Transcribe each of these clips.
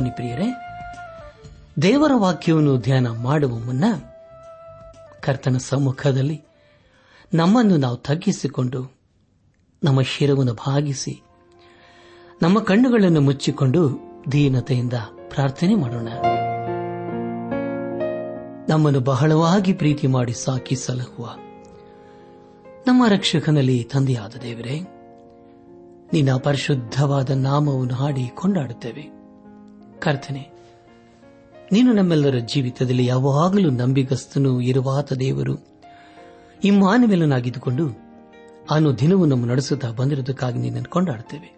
ಬನ್ನಿ ಪ್ರಿಯರೇ. ದೇವರ ವಾಕ್ಯವನ್ನು ಧ್ಯಾನ ಮಾಡುವ ಮುನ್ನ ಕರ್ತನ ಸಮ್ಮುಖದಲ್ಲಿ ನಮ್ಮನ್ನು ನಾವು ತಗ್ಗಿಸಿಕೊಂಡು ನಮ್ಮ ಶಿರವನ್ನು ಭಾಗಿಸಿ ನಮ್ಮ ಕಣ್ಣುಗಳನ್ನು ಮುಚ್ಚಿಕೊಂಡು ದೀನತೆಯಿಂದ ಪ್ರಾರ್ಥನೆ ಮಾಡೋಣ. ನಮ್ಮನ್ನು ಬಹಳವಾಗಿ ಪ್ರೀತಿ ಮಾಡಿ ಸಾಕಿ ಸಲಹುವ ನಮ್ಮ ರಕ್ಷಕನಲ್ಲಿ ತಂದೆಯಾದ ದೇವರೇ, ನಿನ್ನ ಪರಿಶುದ್ಧವಾದ ನಾಮವನ್ನು ಹಾಡಿ ಕೊಂಡಾಡುತ್ತೇವೆ. ಕರ್ತನೆ, ನೀನು ನಮ್ಮೆಲ್ಲರ ಜೀವಿತದಲ್ಲಿ ಯಾವಾಗಲೂ ನಂಬಿಗಸ್ತನು, ಇರುವಾತ ದೇವರು. ಇಮ್ಮಾನುವೆಲನಾಗಿದ್ದುಕೊಂಡು ಅನು ದಿನವೂ ನಮ್ಮ ನಡೆಸುತ್ತಾ ಬಂದಿರುವುದಕ್ಕಾಗಿ ನಿನ್ನನ್ನು ಕೊಂಡಾಡುತ್ತೇವೆ.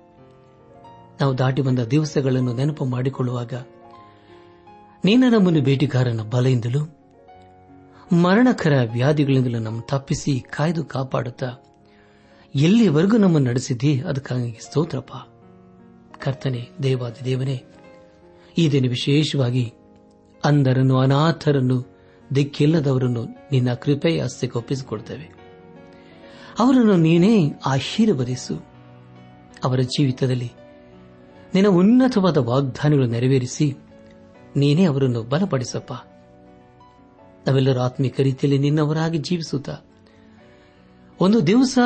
ನಾವು ದಾಟಿ ಬಂದ ದಿವಸಗಳನ್ನು ನೆನಪು ಮಾಡಿಕೊಳ್ಳುವಾಗ ನೀನು ನಮ್ಮನ್ನು ಭೇಟಿಗಾರನ ಬಲೆಯಿಂದಲೂ ಮರಣಕರ ವ್ಯಾಧಿಗಳಿಂದಲೂ ನಮ್ಮ ತಪ್ಪಿಸಿ ಕಾಯ್ದು ಕಾಪಾಡುತ್ತಾ ಎಲ್ಲಿವರೆಗೂ ನಮ್ಮನ್ನು ನಡೆಸಿದ್ದೀ, ಅದಕ್ಕಾಗಿ ಸ್ತೋತ್ರಪ್ಪ. ಕರ್ತನೆ, ದೇವಾದಿ ದೇವನೇ ಈ ದಿನ ವಿಶೇಷವಾಗಿ ಅಂಧರನ್ನು, ಅನಾಥರನ್ನು, ದಿಕ್ಕಿಲ್ಲದವರನ್ನು ನಿನ್ನ ಕೃಪೆಯ ಒಪ್ಪಿಸಿಕೊಡ್ತೇವೆ. ಅವರನ್ನು ನೀನೇ ಆಶೀರ್ವದಿಸು. ಅವರ ಜೀವಿತದಲ್ಲಿ ನಿನ್ನ ಉನ್ನತವಾದ ವಾಗ್ದಾನಗಳು ನೆರವೇರಿಸಿ ನೀನೇ ಅವರನ್ನು ಬಲಪಡಿಸಪ್ಪ. ನಾವೆಲ್ಲರೂ ಆತ್ಮಿಕ ರೀತಿಯಲ್ಲಿ ನಿನ್ನವರಾಗಿ ಜೀವಿಸುತ್ತಾ ಒಂದು ದಿವಸ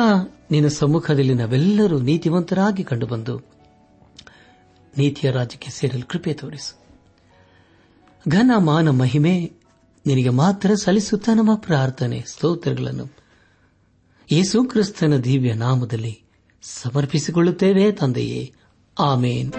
ನಿನ್ನ ಸಮ್ಮುಖದಲ್ಲಿ ನಾವೆಲ್ಲರೂ ನೀತಿವಂತರಾಗಿ ಕಂಡುಬಂದು ನೀತಿಯ ರಾಜ್ಯಕ್ಕೆ ಸೇರಲು ಕೃಪೆ ತೋರಿಸು. ಘನ ಮಾನ ಮಹಿಮೆ ನಿನಗೆ ಮಾತ್ರ ಸಲ್ಲಿಸುತ್ತಾ ನಮ್ಮ ಪ್ರಾರ್ಥನೆ ಸ್ತೋತ್ರಗಳನ್ನು. ಯೇಸು ಕ್ರಿಸ್ತನ ದಿವ್ಯ ನಾಮದಲ್ಲಿ ಸಮರ್ಪಿಸಿಕೊಳ್ಳುತ್ತೇವೆ ತಂದೆಯೇ. ಆಮೇನ್.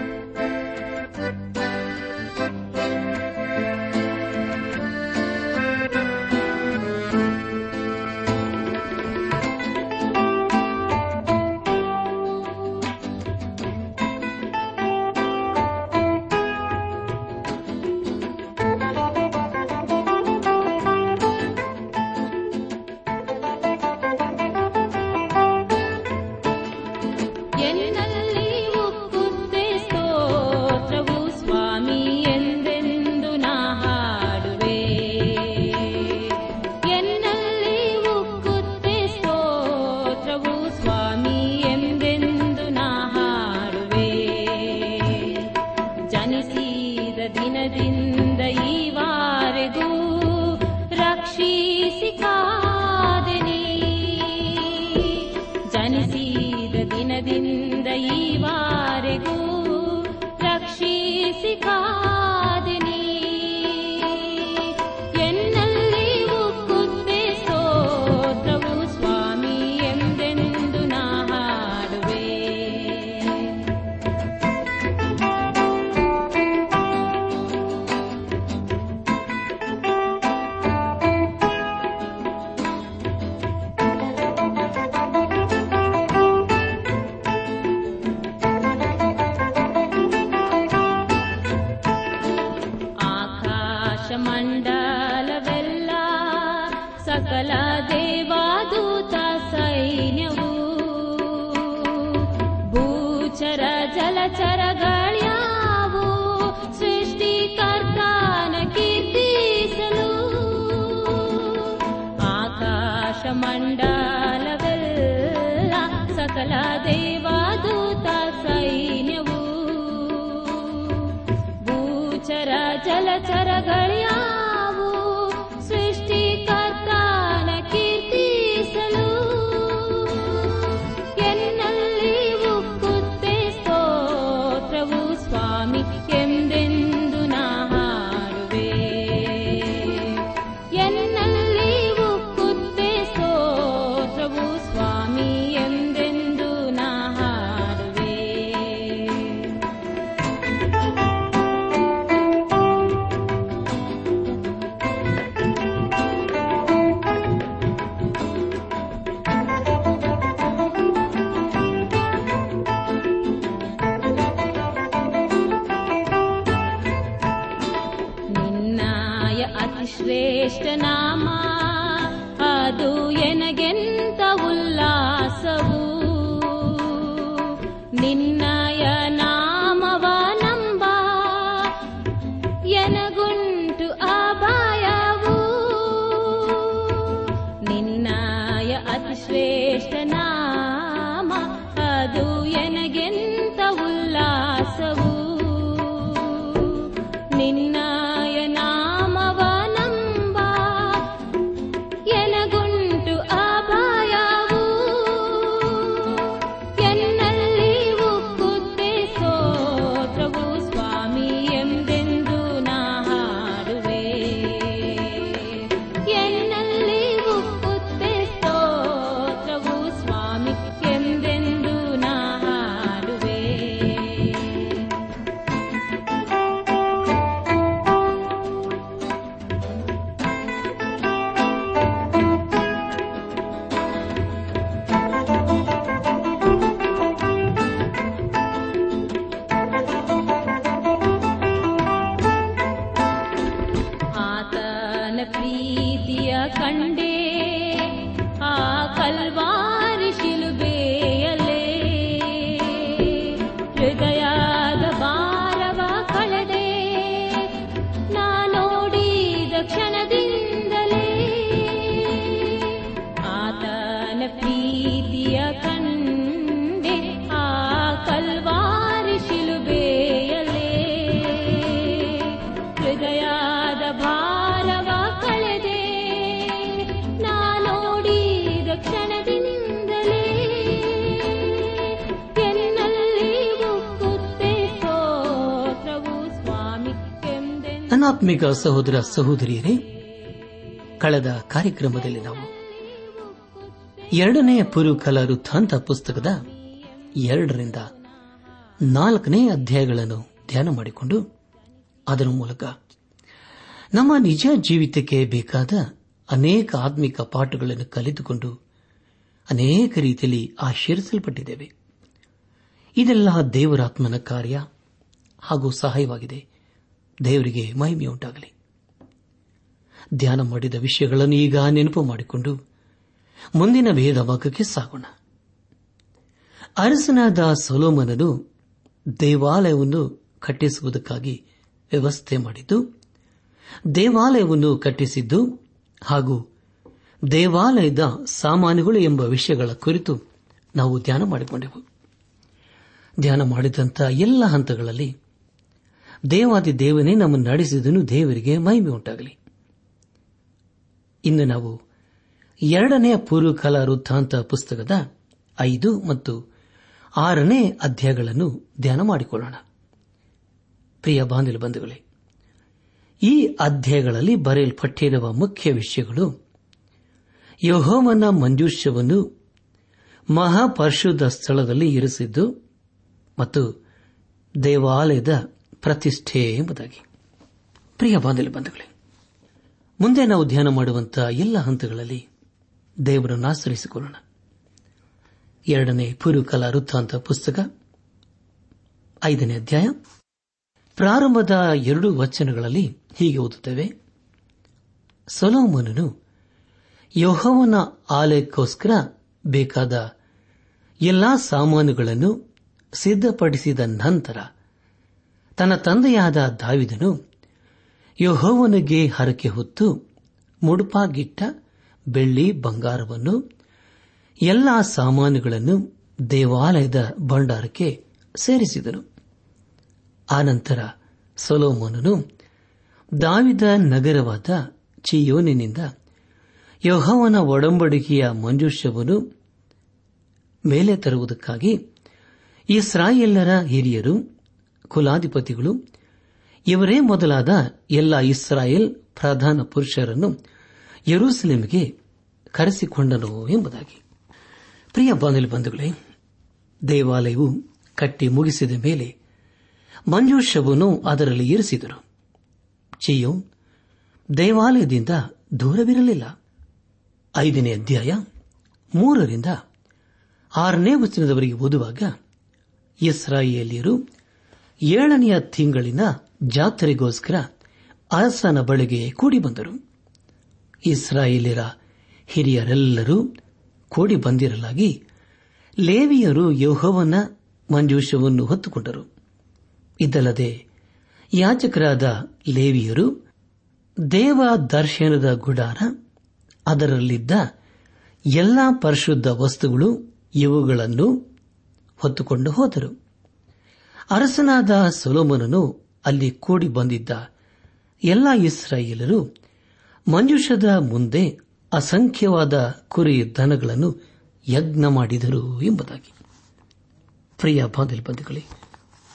मण्डल बल्ला सकला देवा ಅನಾತ್ಮಿಕ ಸಹೋದರ ಸಹೋದರಿಯರೇ, ಕಳೆದ ಕಾರ್ಯಕ್ರಮದಲ್ಲಿ ನಾವು ಎರಡನೇ ಪುರುಕಲ ವೃತ್ತಾಂತ ಪುಸ್ತಕದ ಎರಡರಿಂದ ನಾಲ್ಕನೇ ಅಧ್ಯಾಯಗಳನ್ನು ಧ್ಯಾನ ಮಾಡಿಕೊಂಡು ಅದರ ಮೂಲಕ ನಮ್ಮ ನಿಜ ಜೀವಿತಕ್ಕೆ ಬೇಕಾದ ಅನೇಕ ಆತ್ಮಿಕ ಪಾಠಗಳನ್ನು ಕಲಿತುಕೊಂಡು ಅನೇಕ ರೀತಿಯಲ್ಲಿ ಆಶೀರ್ಸಲ್ಪಟ್ಟಿದ್ದೇವೆ ಇದೆಲ್ಲ ದೇವರಾತ್ಮನ ಕಾರ್ಯ ಹಾಗೂ ಸಹಾಯವಾಗಿದೆ. ದೇವರಿಗೆ ಮಹಿಮೆಯುಂಟಾಗಲಿ. ಧ್ಯಾನ ಮಾಡಿದ ವಿಷಯಗಳನ್ನು ಈಗ ನೆನಪು ಮಾಡಿಕೊಂಡು ಮುಂದಿನ ಭೇದ ಭಾಗಕ್ಕೆ ಸಾಗೋಣ. ಅರಸನಾದ ಸೊಲೋಮನನು ದೇವಾಲಯವನ್ನು ಕಟ್ಟಿಸುವುದಕ್ಕಾಗಿ ವ್ಯವಸ್ಥೆ ಮಾಡಿದ್ದು, ದೇವಾಲಯವನ್ನು ಕಟ್ಟಿಸಿದ್ದು ಹಾಗೂ ದೇವಾಲಯದ ಸಾಮಾನುಗಳು ಎಂಬ ವಿಷಯಗಳ ಕುರಿತು ನಾವು ಧ್ಯಾನ ಮಾಡಿಕೊಂಡೆವು. ಧ್ಯಾನ ಮಾಡಿದಂಥ ಎಲ್ಲ ಹಂತಗಳಲ್ಲಿ ದೇವಾದಿ ದೇವನೇ ನಮ್ಮನ್ನು ನಡೆಸಿದನು, ದೇವರಿಗೆ ಮಹಿಮೆ ಉಂಟಾಗಲಿ. ಇಂದು ನಾವು ಎರಡನೇ ಪೂರ್ವಕಾಲ ವೃತ್ತಾಂತ ಪುಸ್ತಕದ ಐದು ಮತ್ತು ಆರನೇ ಅಧ್ಯಾಯಗಳನ್ನು ಧ್ಯಾನ ಮಾಡಿಕೊಳ್ಳೋಣ. ಪ್ರಿಯ ಬಂಧುಗಳೇ, ಈ ಅಧ್ಯಾಯಗಳಲ್ಲಿ ಬರೆಯಲ್ಪಟ್ಟಿರುವ ಮುಖ್ಯ ವಿಷಯಗಳು ಯಹೋವನ ಮಂಜುಷ್ಯವನ್ನು ಮಹಾಪರ್ಶುದ ಸ್ಥಳದಲ್ಲಿ ಇರಿಸಿದ್ದು ಮತ್ತು ದೇವಾಲಯದ ಪ್ರತಿಷ್ಠೆ ಎಂಬುದಾಗಿ. ಪ್ರಿಯ ಬಾಂಧವ್ಯ ಬಂಧುಗಳೇ, ಮುಂದೆ ನಾವು ಧ್ಯಾನ ಮಾಡುವಂತಹ ಎಲ್ಲ ಹಂತಗಳಲ್ಲಿ ದೇವರನ್ನು ಆಶ್ರಯಿಸಿಕೊಳ್ಳೋಣ. ಎರಡನೇ ಪುರುಕಲಾ ವೃತ್ತಾಂತ ಪುಸ್ತಕ, ಐದನೇ ಅಧ್ಯಾಯ. ಪ್ರಾರಂಭದ ಎರಡು ವಚನಗಳಲ್ಲಿ ಹೀಗೆ ಓದುತ್ತೇವೆ. ಸೊಲೋಮನನು ಯೋಹವನ ಆಲಯಕ್ಕೋಸ್ಕರ ಬೇಕಾದ ಎಲ್ಲಾ ಸಾಮಾನುಗಳನ್ನು ಸಿದ್ಧಪಡಿಸಿದ ನಂತರ ತನ್ನ ತಂದೆಯಾದ ದಾವಿದನು ಯಹೋವನಿಗೆ ಹರಕೆ ಹೊತ್ತು ಮುಡುಪಾಗಿಟ್ಟ ಬೆಳ್ಳಿ ಬಂಗಾರವನ್ನು, ಎಲ್ಲ ಸಾಮಾನುಗಳನ್ನು ದೇವಾಲಯದ ಭಂಡಾರಕ್ಕೆ ಸೇರಿಸಿದನು. ಆನಂತರ ಸೊಲೋಮೋನನು ದಾವಿದ ನಗರವಾದ ಚಿಯೋನಿನಿಂದ ಯೋಹವನ ಒಡಂಬಡಿಕೆಯ ಮಂಜುಷ್ಯವನ್ನು ಮೇಲೆ ತರುವುದಕ್ಕಾಗಿ ಇಸ್ರಾಯೇಲರ ಹಿರಿಯರು ಕುಲಾಧಿಪತಿಗಳು. ಇವರೇ ಮೊದಲಾದ ಎಲ್ಲ ಇಸ್ರಾಯೇಲ್ ಪ್ರಧಾನ ಪುರುಷರನ್ನು ಯರೂಸಲೇಮಿಗೆ ಕರೆಸಿಕೊಂಡನು ಎಂಬುದಾಗಿ. ಪ್ರಿಯ ಬಾಂಧವ ಬಂಧುಗಳೇ, ದೇವಾಲಯವು ಕಟ್ಟಿ ಮುಗಿಸಿದ ಮೇಲೆ ಮಂಜೂಷವನ್ನು ಅದರಲ್ಲಿ ಇರಿಸಿದರು. ಚಿಯೋ, ದೇವಾಲಯದಿಂದ ದೂರವಿರಲಿಲ್ಲ. ಐದನೇ ಅಧ್ಯಾಯ ಮೂರರಿಂದ ಆರನೇ ವಚನದವರೆಗೆ ಓದುವಾಗ ಇಸ್ರಾಯೇಲಿಯರು ಏಳನೆಯ ತಿಂಗಳಿನ ಜಾತ್ರೆಗೋಸ್ಕರ ಅರಸನ ಬಳಿಗೆ ಕೂಡಿ ಬಂದರು. ಇಸ್ರಾಯೇಲಿರ ಹಿರಿಯರೆಲ್ಲರೂ ಕೂಡಿ ಬಂದಿರಲಾಗಿ ಲೇವಿಯರು ಯೋಹವನ ಮಂಜೂಷವನ್ನು ಹೊತ್ತುಕೊಂಡರು. ಇದಲ್ಲದೆ ಯಾಜಕರಾದ ಲೇವಿಯರು ದೇವ ದರ್ಶನದ ಗುಡಾರ, ಅದರಲ್ಲಿದ್ದ ಎಲ್ಲಾ ಪರಿಶುದ್ಧ ವಸ್ತುಗಳು ಇವುಗಳನ್ನು ಹೊತ್ತುಕೊಂಡು ಹೋದರು. ಅರಸನಾದ ಸೊಲೋಮನನು ಅಲ್ಲಿ ಕೂಡಿ ಬಂದಿದ್ದ. ಎಲ್ಲ ಇಸ್ರಾಯೇಲರು ಮಂಜುಷದ ಮುಂದೆ ಅಸಂಖ್ಯವಾದ ಕುರಿ ದನಗಳನ್ನು ಯಜ್ಞ ಮಾಡಿದರು ಎಂಬುದಾಗಿ. ಪ್ರಿಯ ಬಾಂಧವೇ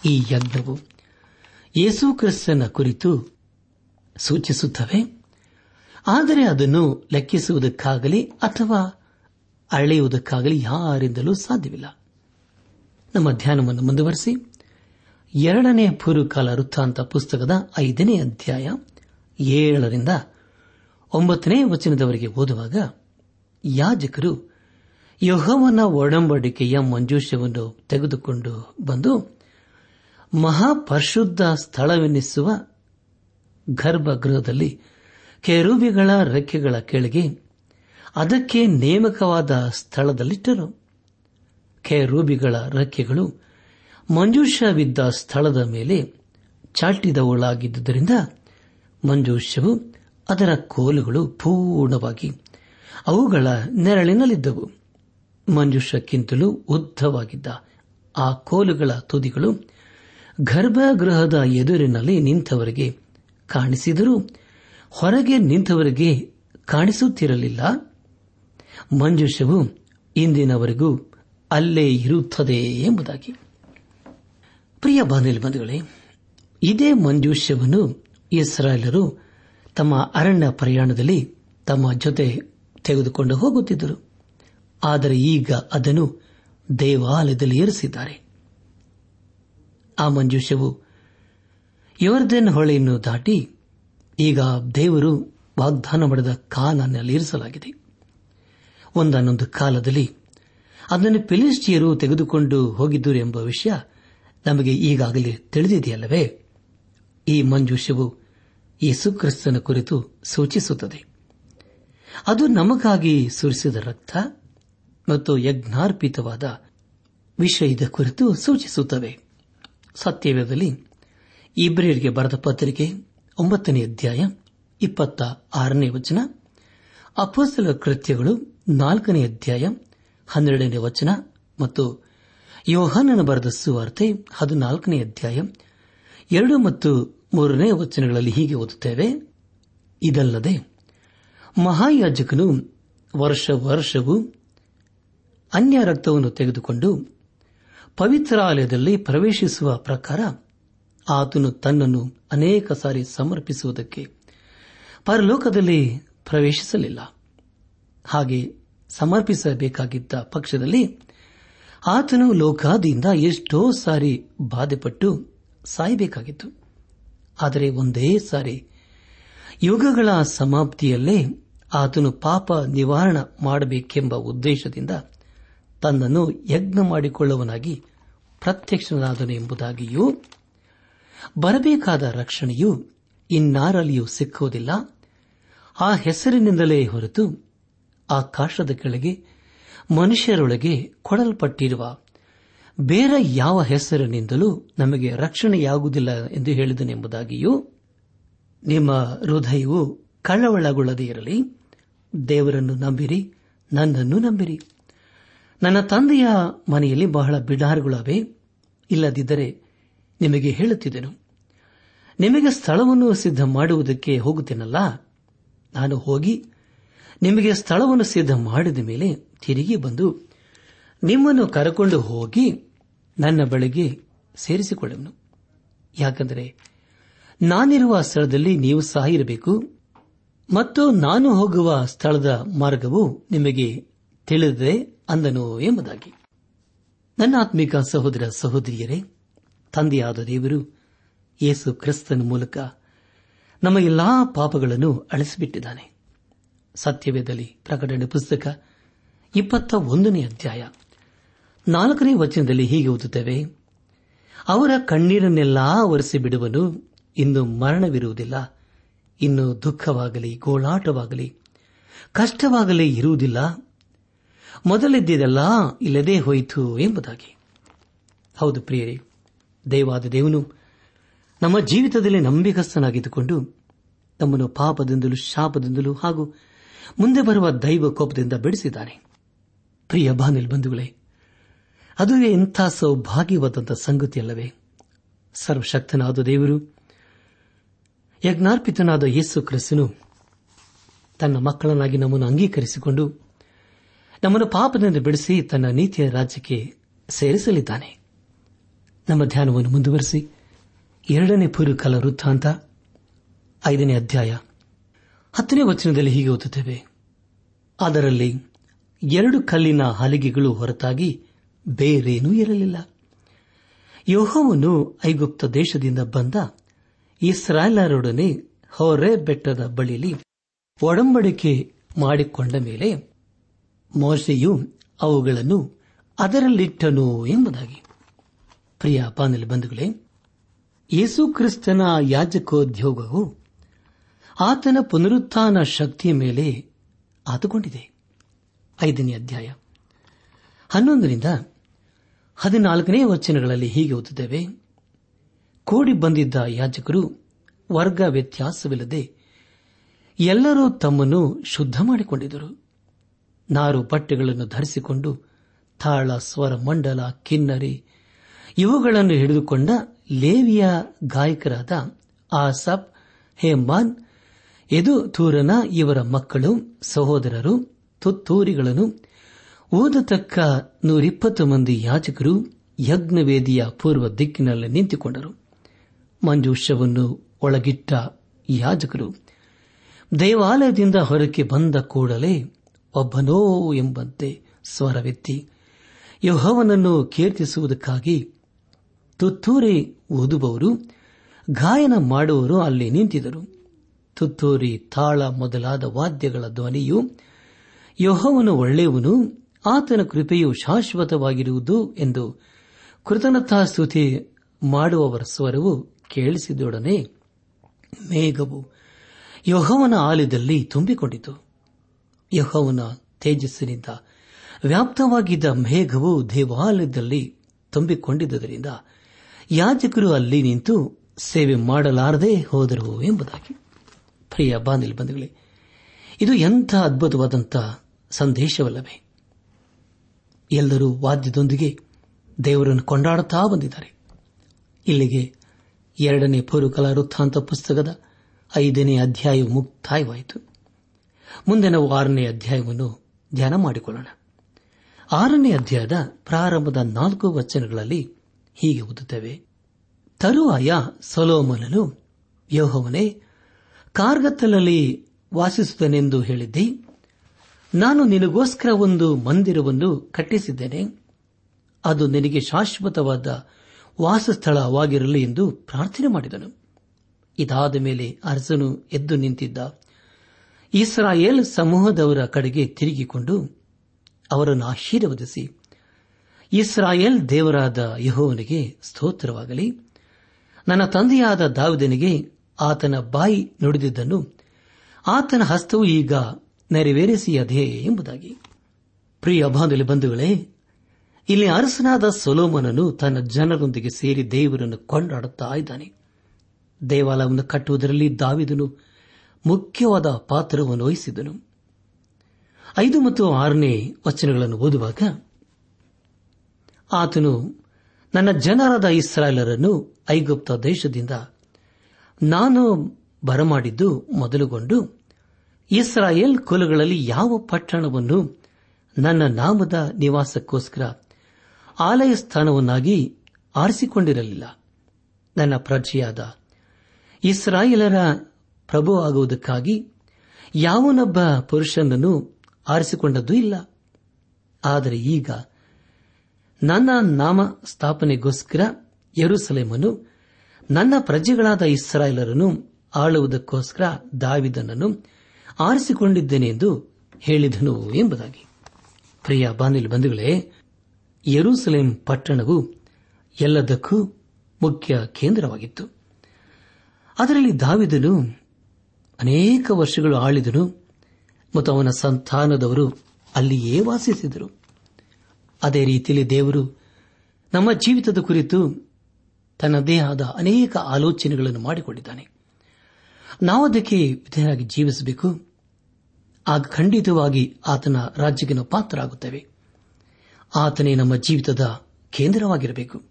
ಈ ಯಜ್ಞವು ಯೇಸು ಕ್ರಿಸ್ತನ ಕುರಿತು ಸೂಚಿಸುತ್ತವೆ. ಆದರೆ ಅದನ್ನು ಲೆಕ್ಕಿಸುವುದಕ್ಕಾಗಲಿ ಅಥವಾ ಅಳೆಯುವುದಕ್ಕಾಗಲಿ ಯಾರಿಂದಲೂ ಸಾಧ್ಯವಿಲ್ಲ. ನಮ್ಮ ಧ್ಯಾನವನ್ನು ಮುಂದುವರೆಸಿ. ಎರಡನೇ ಪೂರ್ವಕಾಲ ವೃತ್ತಾಂತ ಪುಸ್ತಕದ ಐದನೇ ಅಧ್ಯಾಯ ಏಳರಿಂದ ಒಂಬತ್ತನೇ ವಚನದವರೆಗೆ ಓದುವಾಗ ಯಾಜಕರು ಯಹೋವನ ಒಡಂಬಡಿಕೆಯ ಮಂಜೂಷವನ್ನು ತೆಗೆದುಕೊಂಡು ಬಂದು ಮಹಾಪರಿಶುದ್ಧ ಸ್ಥಳವೆನ್ನಿಸುವ ಗರ್ಭಗೃಹದಲ್ಲಿ ಕೆರೂಬಿಗಳ ರೆಕ್ಕೆಗಳ ಕೆಳಗೆ ಅದಕ್ಕೆ ನೇಮಕವಾದ ಸ್ಥಳದಲ್ಲಿಟ್ಟರು. ಕೆರೂಬಿಗಳ ರೆಕ್ಕೆಗಳು ಮಂಜೂಷವಿದ್ದ ಸ್ಥಳದ ಮೇಲೆ ಚಾಟಿದವಳಾಗಿದ್ದುದರಿಂದ ಮಂಜೂಷವು ಅದರ ಕೋಲುಗಳು ಪೂರ್ಣವಾಗಿ ಅವುಗಳ ನೆರಳಿನಲ್ಲಿದ್ದವು. ಮಂಜುಷಕ್ಕಿಂತಲೂ ಉದ್ದವಾಗಿದ್ದ ಆ ಕೋಲುಗಳ ತುದಿಗಳು ಗರ್ಭಗೃಹದ ಎದುರಿನಲ್ಲಿ ನಿಂತವರಿಗೆ ಕಾಣಿಸಿದರೂ ಹೊರಗೆ ನಿಂತವರಿಗೆ ಕಾಣಿಸುತ್ತಿರಲಿಲ್ಲ. ಮಂಜುಷವು ಇಂದಿನವರೆಗೂ ಅಲ್ಲೇ ಇರುತ್ತದೆ ಎಂಬುದಾಗಿ. ಪ್ರಿಯ ಬಂಧುಗಳೇ, ಇದೇ ಮಂಜೂಷ್ಯವನ್ನು ಇಸ್ರಾಯೇಲರು ತಮ್ಮ ಅರಣ್ಯ ಪ್ರಯಾಣದಲ್ಲಿ ತಮ್ಮ ಜೊತೆ ತೆಗೆದುಕೊಂಡು ಹೋಗುತ್ತಿದ್ದರು. ಆದರೆ ಈಗ ಅದನ್ನು ದೇವಾಲಯದಲ್ಲಿ ಏರಿಸಿದ್ದಾರೆ. ಆ ಮಂಜೂಷವು ಯೋರ್ದನ್ ಹೊಳೆಯನ್ನು ದಾಟಿ ಈಗ ದೇವರು ವಾಗ್ದಾನ ಮಾಡಿದ ಕಾಲನಲ್ಲಿ ಇರಿಸಲಾಗಿದೆ. ಒಂದನ್ನೊಂದು ಕಾಲದಲ್ಲಿ ಅದನ್ನು ಫಿಲಿಸ್ಟಿಯರು ತೆಗೆದುಕೊಂಡು ಹೋಗಿದ್ದರು ಎಂಬ ವಿಷಯ ನಮಗೆ ಈಗಾಗಲೇ ತಿಳಿದಿದೆಯಲ್ಲವೇ? ಈ ಮಂಜೂಷವು ಯೇಸುಕ್ರಿಸ್ತನ ಕುರಿತು ಸೂಚಿಸುತ್ತದೆ. ಅದು ನಮಗಾಗಿ ಸುರಿಸಿದ ರಕ್ತ ಮತ್ತು ಯಜ್ಞಾರ್ಪಿತವಾದ ವಿಷಯದ ಕುರಿತು ಸೂಚಿಸುತ್ತವೆ. ಸತ್ಯವೇದಲ್ಲಿ ಇಬ್ರಿಯರಿಗೆ ಬರೆದ ಪತ್ರಿಕೆ ಒಂಬತ್ತನೇ ಅಧ್ಯಾಯ ಇಪ್ಪತ್ತ ಆರನೇ ವಚನ, ಅಪೋಸ್ತಲ ಕೃತ್ಯಗಳು ನಾಲ್ಕನೇ ಅಧ್ಯಾಯ ಹನ್ನೆರಡನೇ ವಚನ ಮತ್ತು ಯೋಹಾನನ ಬರೆದ ಸುವಾರ್ತೆ ಹದಿನಾಲ್ಕನೇ ಅಧ್ಯಾಯ ಎರಡು ಮತ್ತು ಮೂರನೇ ವಚನಗಳಲ್ಲಿ ಹೀಗೆ ಓದುತ್ತೇವೆ. ಇದಲ್ಲದೆ ಮಹಾಯಾಜಕನು ವರ್ಷ ವರ್ಷವೂ ಅನ್ಯ ರಕ್ತವನ್ನು ತೆಗೆದುಕೊಂಡು ಪವಿತ್ರಾಲಯದಲ್ಲಿ ಪ್ರವೇಶಿಸುವ ಪ್ರಕಾರ ಆತನು ತನ್ನನ್ನು ಅನೇಕ ಸಾರಿ ಸಮರ್ಪಿಸುವುದಕ್ಕೆ ಪರಲೋಕದಲ್ಲಿ ಪ್ರವೇಶಿಸಲಿಲ್ಲ. ಹಾಗೆ ಸಮರ್ಪಿಸಬೇಕಾಗಿದ್ದ ಪಕ್ಷದಲ್ಲಿ ಆತನು ಲೋಕಾದಿಯಿಂದ ಎಷ್ಟೋ ಸಾರಿ ಬಾಧೆಪಟ್ಟು ಸಾಯಬೇಕಾಗಿತ್ತು. ಆದರೆ ಒಂದೇ ಸಾರಿ. ಯುಗಗಳ ಸಮಾಪ್ತಿಯಲ್ಲೇ ಆತನು ಪಾಪ ನಿವಾರಣ ಮಾಡಬೇಕೆಂಬ ಉದ್ದೇಶದಿಂದ ತನ್ನನ್ನು ಯಜ್ಞ ಮಾಡಿಕೊಳ್ಳುವನಾಗಿ ಪ್ರತ್ಯಕ್ಷನಾದನು ಎಂಬುದಾಗಿಯೂ, ಬರಬೇಕಾದ ರಕ್ಷಣೆಯು ಇನ್ನಾರಲ್ಲಿಯೂ ಸಿಕ್ಕುವುದಿಲ್ಲ. ಆ ಹೆಸರಿನಿಂದಲೇ ಹೊರತು ಆಕಾಶದ ಕೆಳಗೆ ಮನುಷ್ಯರೊಳಗೆ ಕೊಡಲ್ಪಟ್ಟಿರುವ ಬೇರೆ ಯಾವ ಹೆಸರಿನಿಂದಲೂ ನಮಗೆ ರಕ್ಷಣೆಯಾಗುವುದಿಲ್ಲ ಎಂದು ಹೇಳಿದನೆಂಬುದಾಗಿಯೂ ನಿಮ್ಮ ಹೃದಯವು ಕಳವಳಗೊಳ್ಳದೇ ಇರಲಿ. ದೇವರನ್ನು ನಂಬಿರಿ, ನನ್ನನ್ನು ನಂಬಿರಿ. ನನ್ನ ತಂದೆಯ ಮನೆಯಲ್ಲಿ ಬಹಳ ಬಿಡಾರ್ಗಳವೆ. ಇಲ್ಲದಿದ್ದರೆ ನಿಮಗೆ ಹೇಳುತ್ತಿದ್ದೆನು? ನಿಮಗೆ ಸ್ಥಳವನ್ನು ಸಿದ್ಧ ಮಾಡುವುದಕ್ಕೆ ಹೋಗುತ್ತೇನಲ್ಲ? ನಾನು ಹೋಗಿ ನಿಮಗೆ ಸ್ಥಳವನ್ನು ಸಿದ್ಧ ಮಾಡಿದ ಮೇಲೆ ತಿರುಗಿ ಬಂದು ನಿಮ್ಮನ್ನು ಕರಕೊಂಡು ಹೋಗಿ ನನ್ನ ಬಳಿಗೆ ಸೇರಿಸಿಕೊಳ್ಳುವನು. ಯಾಕೆಂದರೆ ನಾನಿರುವ ಸ್ಥಳದಲ್ಲಿ ನೀವು ಸಹ ಇರಬೇಕು ಮತ್ತು ನಾನು ಹೋಗುವ ಸ್ಥಳದ ಮಾರ್ಗವು ನಿಮಗೆ ತಿಳಿದಿದೆ ಅಂದನು ಎಂಬುದಾಗಿ. ನನ್ನ ಆತ್ಮಿಕ ಸಹೋದರ ಸಹೋದರಿಯರೇ, ತಂದೆಯಾದ ದೇವರು ಯೇಸು ಕ್ರಿಸ್ತನ ಮೂಲಕ ನಮ್ಮ ಎಲ್ಲಾ ಪಾಪಗಳನ್ನು ಅಳಿಸಿಬಿಟ್ಟಿದ್ದಾನೆ. ಸತ್ಯವೇದಲ್ಲಿ ಪ್ರಕಟಣೆ ಪುಸ್ತಕ ಇಪ್ಪತ್ತ ಒಂದನೇ ಅಧ್ಯಾಯ. ನಾಲ್ಕನೇ ವಚನದಲ್ಲಿ ಹೀಗೆ ಓದುತ್ತೇವೆ, ಅವರ ಕಣ್ಣೀರನ್ನೆಲ್ಲಾ ಒರೆಸಿ ಬಿಡುವನು ಇನ್ನು ಮರಣವಿರುವುದಿಲ್ಲ, ಇನ್ನು ದುಃಖವಾಗಲಿ ಗೋಳಾಟವಾಗಲಿ ಕಷ್ಟವಾಗಲಿ ಇರುವುದಿಲ್ಲ, ಮೊದಲಿದ್ದಿದೆಲ್ಲ ಇಲ್ಲದೇ ಹೋಯಿತು ಎಂಬುದಾಗಿ. ಹೌದು ಪ್ರಿಯರೇ ದೇವಾದ ದೇವನು ನಮ್ಮ ಜೀವಿತದಲ್ಲಿ ನಂಬಿಕಸ್ಥನಾಗಿದ್ದುಕೊಂಡು ತಮ್ಮನ್ನು ಪಾಪದಿಂದಲೂ ಶಾಪದಿಂದಲೂ ಹಾಗೂ ಮುಂದೆ ಬರುವ ದೈವ ಕೋಪದಿಂದ ಬಿಡಿಸಿದ್ದಾನೆ. ಪ್ರಿಯ ಬಾನಿಲ್ ಬಂಧುಗಳೇ ಅದು ಇಂಥ ಸೌಭಾಗ್ಯವಾದಂಥ ಸಂಗತಿಯಲ್ಲವೇ? ಸರ್ವಶಕ್ತನಾದ ದೇವರು, ಯಜ್ಞಾರ್ಪಿತನಾದ ಯೇಸು ಕ್ರಿಸ್ತನು ತನ್ನ ಮಕ್ಕಳನ್ನಾಗಿ ನಮ್ಮನ್ನು ಅಂಗೀಕರಿಸಿಕೊಂಡು ನಮ್ಮನ್ನು ಪಾಪದಿಂದ ಬಿಡಿಸಿ ತನ್ನ ನೀತಿಯ ರಾಜ್ಯಕ್ಕೆ ಸೇರಿಸಲಿದ್ದಾನೆ. ನಮ್ಮ ಧ್ಯಾನವನ್ನು ಮುಂದುವರೆಸಿ, ಎರಡನೇ ಪೂರ್ವಕಾಲ ವೃತ್ತಾಂತ, ಐದನೇ ಅಧ್ಯಾಯ. ಹತ್ತನೇ ವಚನದಲ್ಲಿ ಹೀಗೆ ಓದುತ್ತೇವೆ. ಅದರಲ್ಲಿ ಎರಡು ಕಲ್ಲಿನ ಹಲಿಗೆಗಳು ಹೊರತಾಗಿ ಬೇರೇನೂ ಇರಲಿಲ್ಲ. ಯೋಹವನ್ನು ಐಗುಪ್ತ ದೇಶದಿಂದ ಬಂದ ಇಸ್ರಾಯೇಲರೊಡನೆ ಹೊರೆ ಬೆಟ್ಟದ ಬಳಿಯಲ್ಲಿ ಒಡಂಬಡಿಕೆ ಮಾಡಿಕೊಂಡ ಮೇಲೆ ಮೋಸೆಯು ಅವುಗಳನ್ನು ಅದರಲ್ಲಿಟ್ಟನು ಎಂಬುದಾಗಿ. ಪ್ರಿಯ ಬಂಧುಗಳೇ, ಯೇಸು ಕ್ರಿಸ್ತನ ಯಾಜಕೋದ್ಯೋಗವು ಆತನ ಪುನರುತ್ಥಾನ ಶಕ್ತಿಯ ಮೇಲೆ ಆತುಕೊಂಡಿದೆ. ಐದನೇ ಅಧ್ಯಾಯ. ಹನ್ನೊಂದರಿಂದ ಹದಿನಾಲ್ಕನೇ ವಚನಗಳಲ್ಲಿ ಹೀಗೆ ಓದುತ್ತೇವೆ. ಕೂಡಿ ಬಂದಿದ್ದ ಯಾಜಕರು ವರ್ಗ ವ್ಯತ್ಯಾಸವಿಲ್ಲದೆ ಎಲ್ಲರೂ ತಮ್ಮನ್ನು ಶುದ್ಧ ಮಾಡಿಕೊಂಡಿದ್ದರು. ನಾರು ಬಟ್ಟೆಗಳನ್ನು ಧರಿಸಿಕೊಂಡು ತಾಳ, ಸ್ವರ, ಮಂಡಲ, ಕಿನ್ನರಿ ಇವುಗಳನ್ನು ಹಿಡಿದುಕೊಂಡ ಲೇವಿಯ ಗಾಯಕರಾದ ಆಸಪ್, ಹೇಮಾನ್ ಎದು ತೂರನ ಇವರ ಮಕ್ಕಳು, ಸಹೋದರರು ತುತ್ತೂರಿಗಳನ್ನು ಓದತಕ್ಕ ನೂರಿಪ್ಪತ್ತು ಮಂದಿ ಯಾಜಕರು, ಯಜ್ಞವೇದಿಯ ಪೂರ್ವ ದಿಕ್ಕಿನಲ್ಲಿ ನಿಂತುಕೊಂಡರು. ಮಂಜೂಷವನ್ನು ಒಳಗಿಟ್ಟ ಯಾಜಕರು, ದೇವಾಲಯದಿಂದ ಹೊರಕ್ಕೆ ಬಂದ ಕೂಡಲೇ ಒಬ್ಬನೋ ಎಂಬಂತೆ ಸ್ವರವೆತ್ತಿ ಯೋಹವನನ್ನು ಕೀರ್ತಿಸುವುದಕ್ಕಾಗಿ ತುತ್ತೂರಿ ಓದುವವರು, ಗಾಯನ ಮಾಡುವವರು ಅಲ್ಲಿ ನಿಂತಿದ್ದರು. ತುತ್ತೂರಿ ತಾಳ ಮೊದಲಾದ ವಾದ್ಯಗಳ ಧ್ವನಿಯು ಯಹೋವನು ಒಳ್ಳೆಯವನು, ಆತನ ಕೃಪೆಯು ಶಾಶ್ವತವಾಗಿರುವುದು ಎಂದು ಕೃತಜ್ಞತಾಸ್ತುತಿ ಮಾಡುವವರ ಸ್ವರವು ಕೇಳಿಸಿದೊಡನೆ ಮೇಘವು ಯಹೋವನ ಆಲಯದಲ್ಲಿ ತುಂಬಿಕೊಂಡಿತು. ಯಹೋವನ ತೇಜಸ್ಸಿನಿಂದ ವ್ಯಾಪ್ತವಾಗಿದ್ದ ಮೇಘವು ದೇವಾಲಯದಲ್ಲಿ ತುಂಬಿಕೊಂಡಿದ್ದರಿಂದ ಯಾಜಕರು ಅಲ್ಲಿ ನಿಂತು ಸೇವೆ ಮಾಡಲಾರದೆ ಹೋದರು ಎಂಬುದಾಗಿ. ಪ್ರಿಯ ಬಾನಿಲ್ ಬಂಧುಗಳೇ, ಇದು ಎಂಥ ಅದ್ಭುತವಾದಂಥ ಸಂದೇಶವಲ್ಲವೇ? ಎಲ್ಲರೂ ವಾದ್ಯದೊಂದಿಗೆ ದೇವರನ್ನು ಕೊಂಡಾಡುತ್ತಾ ಬಂದಿದ್ದಾರೆ. ಇಲ್ಲಿಗೆ ಎರಡನೇ ಪೂರ್ವಕಲಾ ವೃತ್ತಾಂತ ಪುಸ್ತಕದ ಐದನೇ ಅಧ್ಯಾಯವು ಮುಕ್ತಾಯವಾಯಿತು. ಮುಂದೆ ನಾವು ಆರನೇ ಅಧ್ಯಾಯವನ್ನು ಧ್ಯಾನ ಮಾಡಿಕೊಳ್ಳೋಣ. ಆರನೇ ಅಧ್ಯಾಯದ ಪ್ರಾರಂಭದ ನಾಲ್ಕು ವಚನಗಳಲ್ಲಿ ಹೀಗೆ ಓದುತ್ತೇವೆ. ತರುವಾಯ ಸೊಲೋಮನನು ಯೋಹವನೇ ಕಾರ್ಗತ್ತಲಲ್ಲಿ ವಾಸಿಸುತ್ತೇನೆಂದು ಹೇಳಿದ್ದಿ? ನಾನು ನಿನಗೋಸ್ಕರ ಒಂದು ಮಂದಿರವನ್ನು ಕಟ್ಟಿಸಿದ್ದೇನೆ. ಅದು ನಿನಗೆ ಶಾಶ್ವತವಾದ ವಾಸಸ್ಥಳವಾಗಿರಲಿ ಎಂದು ಪ್ರಾರ್ಥನೆ ಮಾಡಿದನು. ಇದಾದ ಮೇಲೆ ಅರ್ಜನು ಎದ್ದು ನಿಂತಿದ್ದ. ಇಸ್ರಾಯೇಲ್ ಸಮೂಹದವರ ಕಡೆಗೆ ತಿರುಗಿಕೊಂಡು ಅವರನ್ನು ಆಶೀರ್ವದಿಸಿ. ಇಸ್ರಾಯೇಲ್ ದೇವರಾದ ಯಹೋವನಿಗೆ ಸ್ತೋತ್ರವಾಗಲಿ. ನನ್ನ ತಂದೆಯಾದ ದಾವಿದನಿಗೆ ಆತನ ಬಾಯಿ ನುಡಿದಿದ್ದನ್ನು ಆತನ ಹಸ್ತವು ಈಗ ನೆರವೇರಿಸಿಯದೇ ಎಂಬುದಾಗಿ. ಪ್ರಿಯ ಬಾಂಧವ್ಯ ಬಂಧುಗಳೇ, ಇಲ್ಲಿ ಅರಸನಾದ ಸೊಲೋಮನನು ತನ್ನ ಜನರೊಂದಿಗೆ ಸೇರಿ ದೇವರನ್ನು ಕೊಂಡಾಡುತ್ತಾ ಇದ್ದಾನೆ. ದೇವಾಲಯವನ್ನು ಕಟ್ಟುವುದರಲ್ಲಿ ದಾವಿದನು ಮುಖ್ಯವಾದ ಪಾತ್ರವನ್ನು ವಹಿಸಿದನು. ಐದು ಮತ್ತು ಆರನೇ ವಚನಗಳನ್ನು ಓದುವಾಗ, ಆತನು, ನನ್ನ ಜನರಾದ ಇಸ್ರಾಯೇಲರನ್ನು ಐಗುಪ್ತ ದೇಶದಿಂದ ನಾನು ಬರಮಾಡಿದ್ದು ಮೊದಲುಗೊಂಡು ಇಸ್ರಾಯೇಲ್ ಕುಲಗಳಲ್ಲಿ ಯಾವ ಪಟ್ಟಣವನ್ನು ನನ್ನ ನಾಮದ ನಿವಾಸಕ್ಕೋಸ್ಕರ ಆಲಯ ಸ್ಥಾನವನ್ನಾಗಿ ಆರಿಸಿಕೊಂಡಿರಲಿಲ್ಲ. ನನ್ನ ಪ್ರಜೆಯಾದ ಇಸ್ರಾಯೇಲರ ಪ್ರಭು ಆಗುವುದಕ್ಕಾಗಿ ಯಾವನೊಬ್ಬ ಪುರುಷನನ್ನು ಆರಿಸಿಕೊಂಡದ್ದೂ ಇಲ್ಲ. ಆದರೆ ಈಗ ನನ್ನ ನಾಮ ಸ್ಥಾಪನೆಗೋಸ್ಕರ ಯರುಸಲೇಮನ್ನು ನನ್ನ ಪ್ರಜೆಗಳಾದ ಇಸ್ರಾಯೇಲರನ್ನು ಆಳುವುದಕ್ಕೋಸ್ಕರ ದಾವಿದನನ್ನು ಆರಿಸಿಕೊಂಡಿದ್ದೇನೆ ಎಂದು ಹೇಳಿದನು ಎಂಬುದಾಗಿ. ಪ್ರಿಯ ಬಾನಿಲಿ ಬಂಧುಗಳೇ ಯರೂಸಲೇಂ ಪಟ್ಟಣವು ಎಲ್ಲದಕ್ಕೂ ಮುಖ್ಯ ಕೇಂದ್ರವಾಗಿತ್ತು. ಅದರಲ್ಲಿ ದಾವಿದನು ಅನೇಕ ವರ್ಷಗಳು ಆಳಿದನು ಮತ್ತು ಅವನ ಸಂತಾನದವರು ಅಲ್ಲಿಯೇ ವಾಸಿಸಿದರು. ಅದೇ ರೀತಿಯಲ್ಲಿ ದೇವರು ನಮ್ಮ ಜೀವಿತದ ಕುರಿತು ತನ್ನದೇ ಆದ ಅನೇಕ ಆಲೋಚನೆಗಳನ್ನು ಮಾಡಿಕೊಂಡಿದ್ದಾನೆ. ನಾವು ಅದಕ್ಕೆ ವಿಧೇಯರಾಗಿ ಜೀವಿಸಬೇಕು. ಆಗ ಖಂಡಿತವಾಗಿ ಆತನ ರಾಜ್ಯಕ್ಕೆ ನಾವು ಪಾತ್ರರಾಗುತ್ತೇವೆ. ಆತನೇ ನಮ್ಮ ಜೀವಿತದ ಕೇಂದ್ರವಾಗಿರಬೇಕು.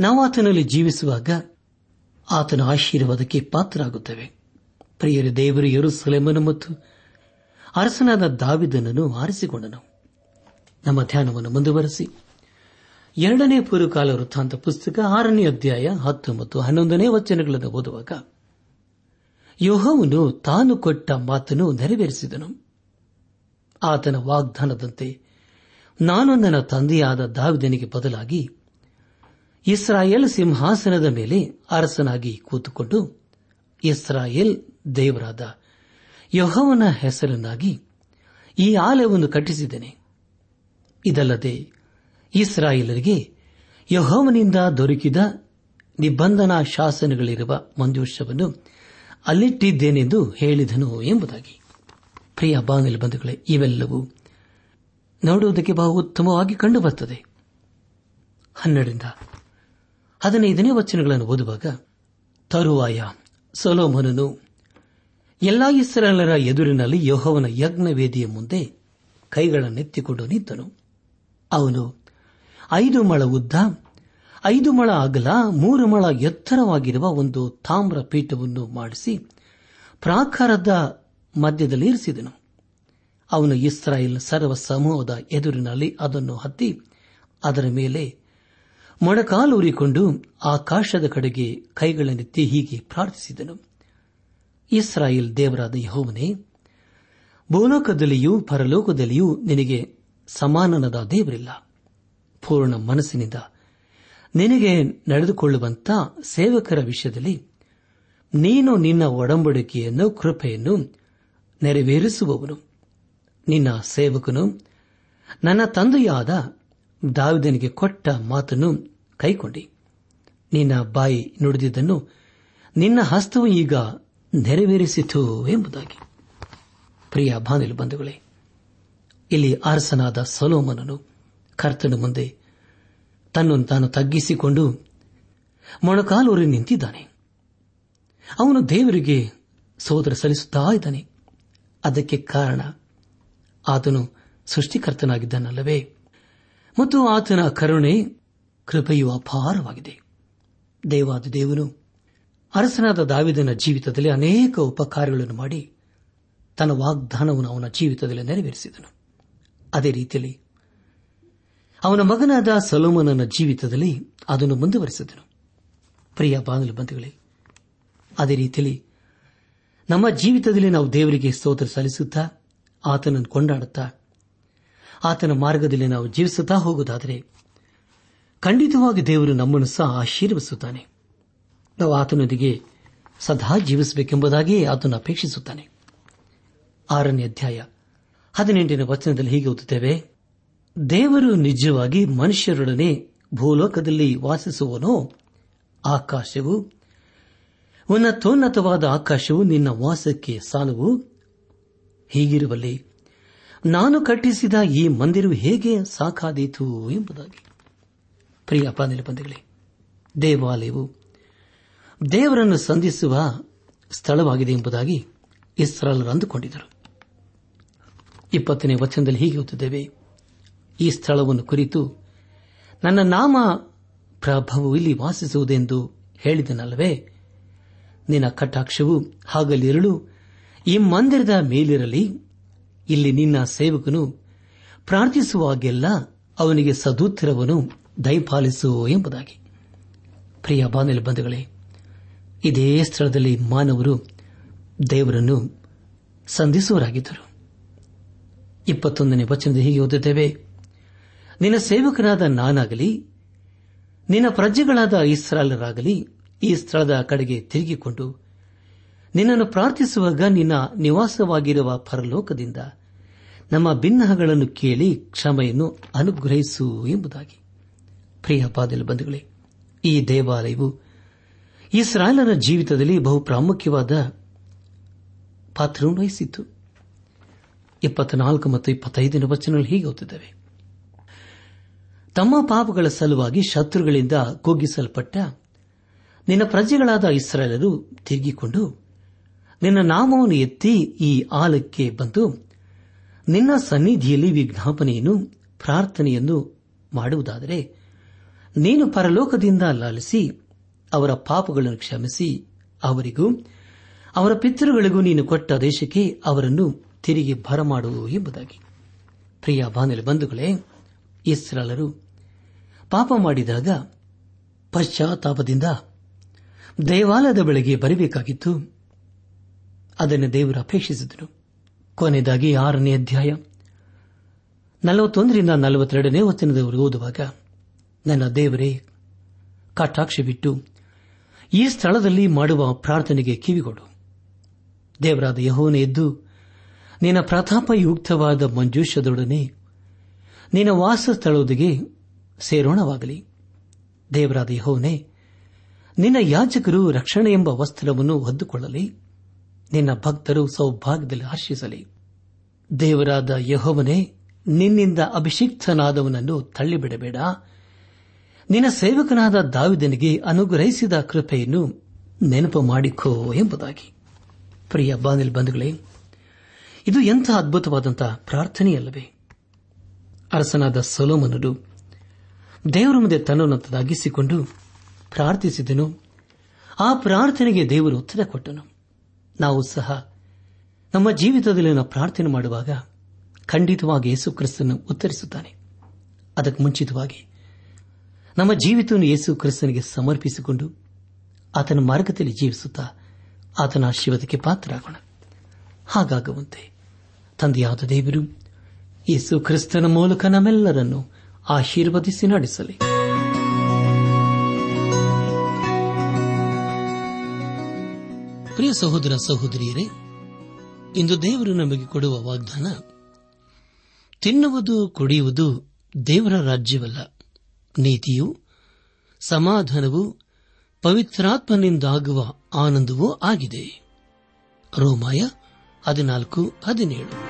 ನಾವು ಆತನಲ್ಲಿ ಜೀವಿಸುವಾಗ ಆತನ ಆಶೀರ್ವಾದಕ್ಕೆ ಪಾತ್ರರಾಗುತ್ತೇವೆ. ಪ್ರಿಯರ ದೇವರು ಯರುಸಲೇಮನು ಮತ್ತು ಅರಸನಾದ ದಾವಿದನನ್ನು ಆರಿಸಿಕೊಂಡನು. ನಮ್ಮ ಧ್ಯಾನವನ್ನು ಮುಂದುವರೆಸಿ. ಎರಡನೇ ಪೂರ್ವಕಾಲ ವೃತ್ತಾಂತ ಪುಸ್ತಕ ಆರನೇ ಅಧ್ಯಾಯ ಹತ್ತು ಮತ್ತು ಹನ್ನೊಂದನೇ ವಚನಗಳನ್ನು ಓದುವಾಗ ಯೋಹವನು ತಾನು ಕೊಟ್ಟ ಮಾತನ್ನು ನೆರವೇರಿಸಿದನು. ಆತನ ವಾಗ್ದಾನದಂತೆ ನಾನು ನನ್ನ ತಂದೆಯಾದ ದಾವಿದನಿಗೆ ಬದಲಾಗಿ ಇಸ್ರಾಯೇಲ್ ಸಿಂಹಾಸನದ ಮೇಲೆ ಅರಸನಾಗಿ ಕೂತುಕೊಂಡು ಇಸ್ರಾಯೇಲ್ ದೇವರಾದ ಯಹೋವನ ಹೆಸರನ್ನಾಗಿ ಈ ಆಲಯವನ್ನು ಕಟ್ಟಿಸಿದ್ದೇನೆ. ಇದಲ್ಲದೆ ಇಸ್ರಾಯೇಲರಿಗೆ ಯಹೋವನಿಂದ ದೊರಕಿದ ನಿಬಂಧನಾ ಶಾಸನಗಳಿರುವ ಮಂಜೂಷವನ್ನು ಅಲ್ಲಿಟ್ಟಿದ್ದೇನೆಂದು ಹೇಳಿದನು ಎಂಬುದಾಗಿ. ಪ್ರಿಯ ಬಾಂಗಲ್ ಬಂಧುಗಳೇ, ಇವೆಲ್ಲವೂ ನೋಡುವುದಕ್ಕೆ ಬಹು ಉತ್ತಮವಾಗಿ ಕಂಡುಬರುತ್ತದೆ ಹನ್ನೆರಡರಿಂದ ಹದಿನೈದನೇ ವಚನಗಳನ್ನು ಓದುವಾಗ ತರುವಾಯ ಸೊಲೋಮನನು, ಎಲ್ಲಾ ಇಸ್ರಾಲರ ಎದುರಿನಲ್ಲಿ ಯಹೋವನ ಯಜ್ಞವೇದಿಯ ಮುಂದೆ ಕೈಗಳನ್ನೆತ್ತಿಕೊಂಡು ನಿಂತನು. ಅವನು ಐದು ಮಳ ಉದ್ದ, ಐದು ಮಳ ಅಗಲ, ಮೂರು ಮಳ ಎತ್ತರವಾಗಿರುವ ಒಂದು ತಾಮ್ರ ಪೀಠವನ್ನು ಮಾಡಿಸಿ ಪ್ರಾಕಾರದ ಮಧ್ಯದಲ್ಲಿ ಇರಿಸಿದನು. ಅವನು ಇಸ್ರಾಯೇಲ್ ಸರ್ವ ಸಮೂಹದ ಎದುರಿನಲ್ಲಿ ಅದನ್ನು ಹತ್ತಿ ಅದರ ಮೇಲೆ ಮೊಣಕಾಲೂರಿಕೊಂಡು ಆಕಾಶದ ಕಡೆಗೆ ಕೈಗಳನ್ನೆತ್ತಿ ಹೀಗೆ ಪ್ರಾರ್ಥಿಸಿದನು. ಇಸ್ರಾಯೇಲ್ ದೇವರಾದ ಯಹೋವನೇ, ಭೂಲೋಕದಲ್ಲಿಯೂ ಪರಲೋಕದಲ್ಲಿಯೂ ನಿನಗೆ ಸಮಾನನದ ದೇವರಿಲ್ಲ. ಪೂರ್ಣ ಮನಸ್ಸಿನಿಂದ. ನಿನಗೆ ನಡೆದುಕೊಳ್ಳುವಂತ ಸೇವಕರ ವಿಷಯದಲ್ಲಿ ನೀನು ನಿನ್ನ ಒಡಂಬಡಿಕೆಯನ್ನು, ಕೃಪೆಯನ್ನು ನೆರವೇರಿಸುವವನು. ನಿನ್ನ ಸೇವಕನು ನನ್ನ ತಂದೆಯಾದ ದಾವಿದನಿಗೆ ಕೊಟ್ಟ ಮಾತನ್ನು ಕೈಕೊಂಡಿ. ನಿನ್ನ ಬಾಯಿ ನುಡಿದಿದ್ದನ್ನು ನಿನ್ನ ಹಸ್ತವು ಈಗ ನೆರವೇರಿಸಿತು ಎಂಬುದಾಗಿ. ಪ್ರಿಯ ಬಾನಿಲು ಬಂಧುಗಳೇ, ಇಲ್ಲಿ ಅರಸನಾದ ಸೊಲೋಮನನು ಕರ್ತನ ಮುಂದೆ ತನ್ನನ್ನು ತಾನು ತಗ್ಗಿಸಿಕೊಂಡು ಮೊಣಕಾಲೂರಿ ನಿಂತಿದ್ದಾನೆ. ಅವನು ದೇವರಿಗೆ ಸೋದರ ಸಲ್ಲಿಸುತ್ತಾ ಇದ್ದಾನೆ. ಅದಕ್ಕೆ ಕಾರಣ ಆತನು ಸೃಷ್ಟಿಕರ್ತನಾಗಿದ್ದನಲ್ಲವೇ? ಮತ್ತು ಆತನ ಕರುಣೆ ಕೃಪೆಯು ಅಪಾರವಾಗಿದೆ. ದೇವಾದ ದೇವನು ಅರಸನಾದ ದಾವಿದನ ಜೀವಿತದಲ್ಲಿ ಅನೇಕ ಉಪಕಾರಗಳನ್ನು ಮಾಡಿ ತನ್ನ ವಾಗ್ದಾನವನ್ನು ಅವನ ಜೀವಿತದಲ್ಲಿ ನೆರವೇರಿಸಿದನು. ಅದೇ ರೀತಿಯಲ್ಲಿ ಅವನ ಮಗನಾದ ಸಲೋಮನನ ಜೀವಿತದಲ್ಲಿ ಅದನ್ನು ಮುಂದುವರೆಸಿದನು. ಪ್ರಿಯ ಬಾನಲು ಬಂಧುಗಳೇ, ಅದೇ ರೀತಿಯಲ್ಲಿ ನಮ್ಮ ಜೀವಿತದಲ್ಲಿ ನಾವು ದೇವರಿಗೆ ಸ್ತೋತ್ರ ಸಲ್ಲಿಸುತ್ತಾ, ಆತನನ್ನು ಕೊಂಡಾಡುತ್ತಾ, ಆತನ ಮಾರ್ಗದಲ್ಲಿ ನಾವು ಜೀವಿಸುತ್ತಾ ಹೋಗುವುದಾದರೆ, ಖಂಡಿತವಾಗಿ ದೇವರು ನಮ್ಮನ್ನು ಸಹ ಆಶೀರ್ವಿಸುತ್ತಾನೆ ನಾವು ಆತನೊಂದಿಗೆ ಸದಾ ಜೀವಿಸಬೇಕೆಂಬುದಾಗಿಯೇ ಆತನು ಅಪೇಕ್ಷಿಸುತ್ತಾನೆ. ಆರನೇ ಅಧ್ಯಾಯ ಹದಿನೆಂಟನೇ ವಚನದಲ್ಲಿ ಹೀಗೆ ಓದುತ್ತೇವೆ ದೇವರು ನಿಜವಾಗಿ ಮನುಷ್ಯರೊಡನೆ ಭೂಲೋಕದಲ್ಲಿ ವಾಸಿಸುವನೋ? ಆಕಾಶವು? ಉನ್ನತೋನ್ನತವಾದ ಆಕಾಶವು ನಿನ್ನ ವಾಸಕ್ಕೆ ಸಾಲವು? ಹೀಗಿರುವಲ್ಲಿ, ನಾನು ಕಟ್ಟಿಸಿದ ಈ ಮಂದಿರವು ಹೇಗೆ ಸಾಕಾದೀತು ಎಂಬುದಾಗಿ. ಪ್ರಿಯ ಬಂಧುಗಳೇ, ದೇವಾಲಯವು ದೇವರನ್ನು ಸಂಧಿಸುವ ಸ್ಥಳವಾಗಿದೆ ಎಂಬುದಾಗಿ ಇಸ್ರಾಲರು ಅಂದುಕೊಂಡಿದ್ದರು. ಇಪ್ಪತ್ತನೇ ವಚನದಲ್ಲಿ ಹೀಗೆ ಓದುತ್ತಿದ್ದೇವೆ ಈ ಸ್ಥಳವನ್ನು ಕುರಿತು ನನ್ನ ನಾಮ ಪ್ರಭಾವವು ಇಲ್ಲಿ ವಾಸಿಸುವುದೆಂದು ಹೇಳಿದನಲ್ಲವೇ? ನಿನ್ನ ಕಟಾಕ್ಷವು ಹಾಗಲಿರಲು ಈ ಮಂದಿರದ ಮೇಲಿರಲಿ. ಇಲ್ಲಿ ನಿನ್ನ ಸೇವಕನು ಪ್ರಾರ್ಥಿಸುವಾಗೆಲ್ಲ ಅವನಿಗೆ ಸದೂತ್ತರವನ್ನು ದಯಪಾಲಿಸು ಎಂಬುದಾಗಿ. ಪ್ರಿಯ ಬಾನಲಿ ಬಂಧುಗಳೇ, ಇದೇ ಸ್ಥಳದಲ್ಲಿ ಮಾನವರು ದೇವರನ್ನು ಸಂಧಿಸುವರಾಗಿದ್ದರು. ಇಪ್ಪತ್ತೊಂದನೇ ವಚನದ ಹೀಗೆ ಓದುತ್ತೇವೆ ನಿನ್ನ ಸೇವಕನಾದ ನಾನಾಗಲಿ, ನಿನ್ನ ಪ್ರಜೆಗಳಾದ ಇಸ್ರಾಲರಾಗಲಿ ಈ ಸ್ಥಳದ ಕಡೆಗೆ ತಿರುಗಿಕೊಂಡು ನಿನ್ನನ್ನು ಪ್ರಾರ್ಥಿಸುವಾಗ ನಿನ್ನ ನಿವಾಸವಾಗಿರುವ ಪರಲೋಕದಿಂದ ನಮ್ಮ ಭಿನ್ನಹಗಳನ್ನು ಕೇಳಿ ಕ್ಷಮೆಯನ್ನು ಅನುಗ್ರಹಿಸು ಎಂಬುದಾಗಿ. ಪ್ರಿಯ ಪಾದಲು ಬಂಧುಗಳೇ, ಈ ದೇವಾಲಯವು ಇಸ್ರಾಯೇಲರ ಜೀವಿತದಲ್ಲಿ ಬಹು ಪ್ರಾಮುಖ್ಯವಾದ ಪಾತ್ರವನ್ನು ವಹಿಸಿತ್ತು. ಇಪ್ಪತ್ನಾಲ್ಕು ಮತ್ತು ಇಪ್ಪತ್ತೈದನೇ ವಚನಗಳು ಹೀಗೆ ತಮ್ಮ ಪಾಪಗಳ ಸಲುವಾಗಿ ಶತ್ರುಗಳಿಂದ ಕುಗ್ಗಿಸಲ್ಪಟ್ಟ ನಿನ್ನ ಪ್ರಜೆಗಳಾದ ಇಸ್ರಾಯೇಲರು ತಿರುಗಿಕೊಂಡು ನಿನ್ನ ನಾಮವನ್ನು ಎತ್ತಿ ಈ ಆಲಕ್ಕೆ ಬಂದು ನಿನ್ನ ಸನ್ನಿಧಿಯಲ್ಲಿ ವಿಜ್ಞಾಪನೆಯನ್ನು, ಪ್ರಾರ್ಥನೆಯನ್ನು ಮಾಡುವುದಾದರೆ ನೀನು ಪರಲೋಕದಿಂದ ಲಾಲಿಸಿ ಅವರ ಪಾಪಗಳನ್ನು ಕ್ಷಮಿಸಿ, ಅವರಿಗೂ ಅವರ ಪಿತೃಗಳಿಗೂ ನೀನು ಕೊಟ್ಟ ದೇಶಕ್ಕೆ ಅವರನ್ನು ತಿರುಗಿ ಬರಮಾಡುವು ಎಂಬುದಾಗಿ. ಪ್ರಿಯ ಬಾನಲಿ ಬಂಧುಗಳೇ ಇಸ್ರಾಲರು ಪಾಪ ಮಾಡಿದಾಗ ಪಶ್ಚಾತ್ತಾಪದಿಂದ ದೇವಾಲಯದ ಬೆಳೆಗೆ ಬರಬೇಕಾಗಿತ್ತು. ಅದನ್ನು ದೇವರು ಅಪೇಕ್ಷಿಸಿದನು. ಕೊನೆಯದಾಗಿ ಆರನೇ ಅಧ್ಯಾಯ ನಲವತ್ತೊಂದರಿಂದ ನಲವತ್ತೆರಡನೇ ವಚನದವರೆಗೂ ಓದುವಾಗ, ನನ್ನ ದೇವರೇ, ಕಟಾಕ್ಷ ಬಿಟ್ಟು ಈ ಸ್ಥಳದಲ್ಲಿ ಮಾಡುವ ಪ್ರಾರ್ಥನೆಗೆ ಕಿವಿಗೊಡು. ದೇವರಾದ ಯಹೋನ ಎದ್ದು, ನಿನ್ನ ಪ್ರತಾಪಯುಕ್ತವಾದ ಮಂಜೂಷದೊಡನೆ ನಿನ್ನ ವಾಸ ಸ್ಥಳದೊಂದಿಗೆ ಸೇರೋಣವಾಗಲಿ. ದೇವರಾದ ಯಹೋವನೇ, ನಿನ್ನ ಯಾಜಕರು ರಕ್ಷಣೆ ಎಂಬ ವಸ್ತ್ರವನ್ನು ಹೊದ್ದುಕೊಳ್ಳಲಿ. ನಿನ್ನ ಭಕ್ತರು ಸೌಭಾಗ್ಯದಲ್ಲಿ ಹರ್ಷಿಸಲಿ ದೇವರಾದ ಯಹೋವನೇ, ನಿನ್ನಿಂದ ಅಭಿಷಿಕ್ತನಾದವನನ್ನು ತಳ್ಳಿಬಿಡಬೇಡ. ನಿನ್ನ ಸೇವಕನಾದ ದಾವಿದನಿಗೆ ಅನುಗ್ರಹಿಸಿದ ಕೃಪೆಯನ್ನು ನೆನಪು ಮಾಡಿಕೋ ಎಂಬುದಾಗಿ. ಪ್ರಿಯ ಬಾನಿಲ್ ಬಂಧುಗಳೇ, ಇದು ಎಂಥ ಅದ್ಭುತವಾದಂತಹ ಪ್ರಾರ್ಥನೆಯಲ್ಲವೇ. ಅರಸನಾದ ಸೊಲೋಮನರು ದೇವರ ಮುಂದೆ ತನ್ನನ್ನು ತಗ್ಗಿಸಿಕೊಂಡು ಪ್ರಾರ್ಥಿಸಿದನು. ಆ ಪ್ರಾರ್ಥನೆಗೆ ದೇವರು ಉತ್ತರ ಕೊಟ್ಟನು. ನಾವು ಸಹ ನಮ್ಮ ಜೀವಿತದಲ್ಲಿ ನಾವು ಪ್ರಾರ್ಥನೆ ಮಾಡುವಾಗ ಖಂಡಿತವಾಗಿ ಯೇಸು ಕ್ರಿಸ್ತನು ಉತ್ತರಿಸುತ್ತಾನೆ. ಅದಕ್ಕೆ ಮುಂಚಿತವಾಗಿ ನಮ್ಮ ಜೀವಿತವನ್ನು ಯೇಸು ಕ್ರಿಸ್ತನಿಗೆ ಸಮರ್ಪಿಸಿಕೊಂಡು ಆತನ ಮಾರ್ಗದಲ್ಲಿ ಜೀವಿಸುತ್ತಾ ಆತನ ಆಶೀರ್ವಾದಕ್ಕೆ ಪಾತ್ರರಾಗೋಣ. ಹಾಗಾಗುವಂತೆ ತಂದೆಯಾದ ದೇವರು ಯೇಸು ಕ್ರಿಸ್ತನ ಮೂಲಕ ನಮ್ಮೆಲ್ಲರನ್ನು ಆಶೀರ್ವದಿಸಿ ನಡೆಸಲಿ. ಪ್ರಿಯ ಸಹೋದರ ಸಹೋದರಿಯರೇ, ಇಂದು ದೇವರು ನಮಗೆ ಕೊಡುವ ವಾಗ್ದಾನ, ತಿನ್ನುವುದು ಕುಡಿಯುವುದು ದೇವರ ರಾಜ್ಯವಲ್ಲ. ನೀತಿಯು, ಸಮಾಧಾನವು, ಪವಿತ್ರಾತ್ಮನಿಂದಾಗುವ ಆನಂದವೂ ಆಗಿದೆ. ರೋಮಾಯ ಹದಿನಾಲ್ಕು ಹದಿನೇಳು.